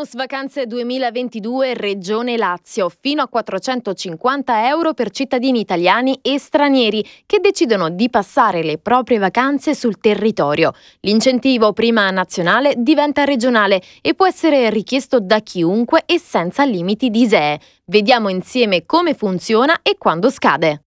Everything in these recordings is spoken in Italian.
Bonus vacanze 2022 Regione Lazio, fino a 450 euro per cittadini italiani e stranieri che decidono di passare le proprie vacanze sul territorio. L'incentivo prima nazionale diventa regionale e può essere richiesto da chiunque e senza limiti di ISEE. Vediamo insieme come funziona e quando scade.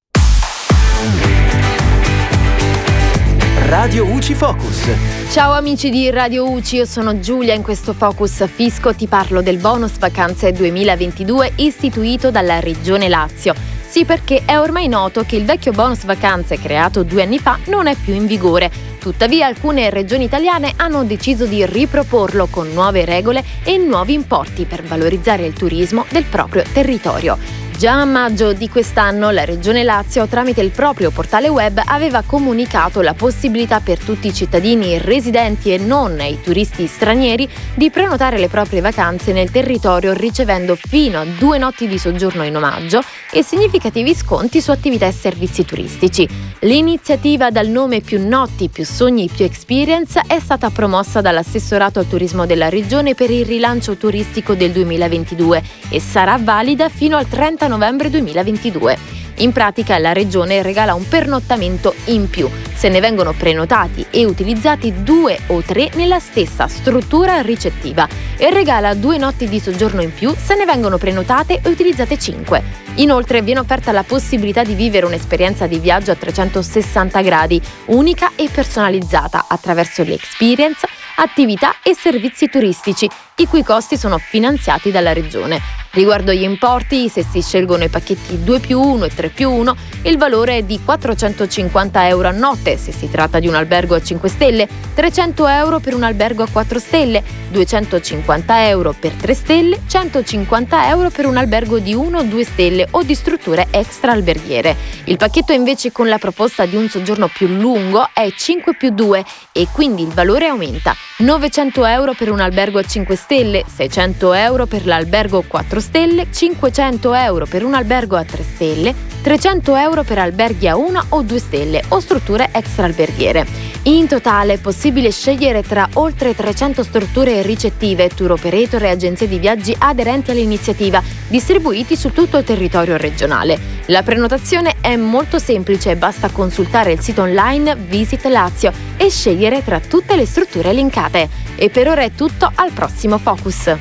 Radio UCI Focus. Ciao amici di Radio UCI, io sono Giulia. In questo Focus Fisco ti parlo del bonus vacanze 2022 istituito dalla Regione Lazio. Sì, perché è ormai noto che il vecchio bonus vacanze creato due anni fa non è più in vigore. Tuttavia alcune regioni italiane hanno deciso di riproporlo con nuove regole e nuovi importi per valorizzare il turismo del proprio territorio. Già a maggio di quest'anno la Regione Lazio tramite il proprio portale web aveva comunicato la possibilità per tutti i cittadini residenti e non i turisti stranieri di prenotare le proprie vacanze nel territorio ricevendo fino a due notti di soggiorno in omaggio e significativi sconti su attività e servizi turistici. L'iniziativa dal nome Più Notti, Più Sogni, Più Experience è stata promossa dall'assessorato al turismo della Regione per il rilancio turistico del 2022 e sarà valida fino al 30 novembre 2022. In pratica la Regione regala un pernottamento in più se ne vengono prenotati e utilizzati due o tre nella stessa struttura ricettiva e regala due notti di soggiorno in più se ne vengono prenotate e utilizzate cinque. Inoltre viene offerta la possibilità di vivere un'esperienza di viaggio a 360 gradi, unica e personalizzata attraverso l'experience, attività e servizi turistici, i cui costi sono finanziati dalla Regione. Riguardo gli importi, se si scelgono i pacchetti 2 più 1 e 3 più 1, il valore è di 450 euro a notte se si tratta di un albergo a 5 stelle, 300 euro per un albergo a 4 stelle, 250 euro per 3 stelle, 150 euro per un albergo di 1 o 2 stelle o di strutture extra alberghiere. Il pacchetto invece con la proposta di un soggiorno più lungo è 5 più 2 e quindi il valore aumenta. 900 euro per un albergo a 5 stelle, 600 euro per l'albergo 4 stelle, 500 euro per un albergo a 3 stelle, 300 euro per alberghi a 1 o 2 stelle o strutture extra alberghiere. In totale è possibile scegliere tra oltre 300 strutture ricettive, tour operator e agenzie di viaggi aderenti all'iniziativa, distribuiti su tutto il territorio regionale. La prenotazione è molto semplice, basta consultare il sito online Visit Lazio e scegliere tra tutte le strutture elencate. E per ora è tutto, al prossimo Focus.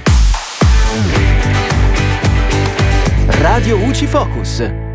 Radio UCI Focus.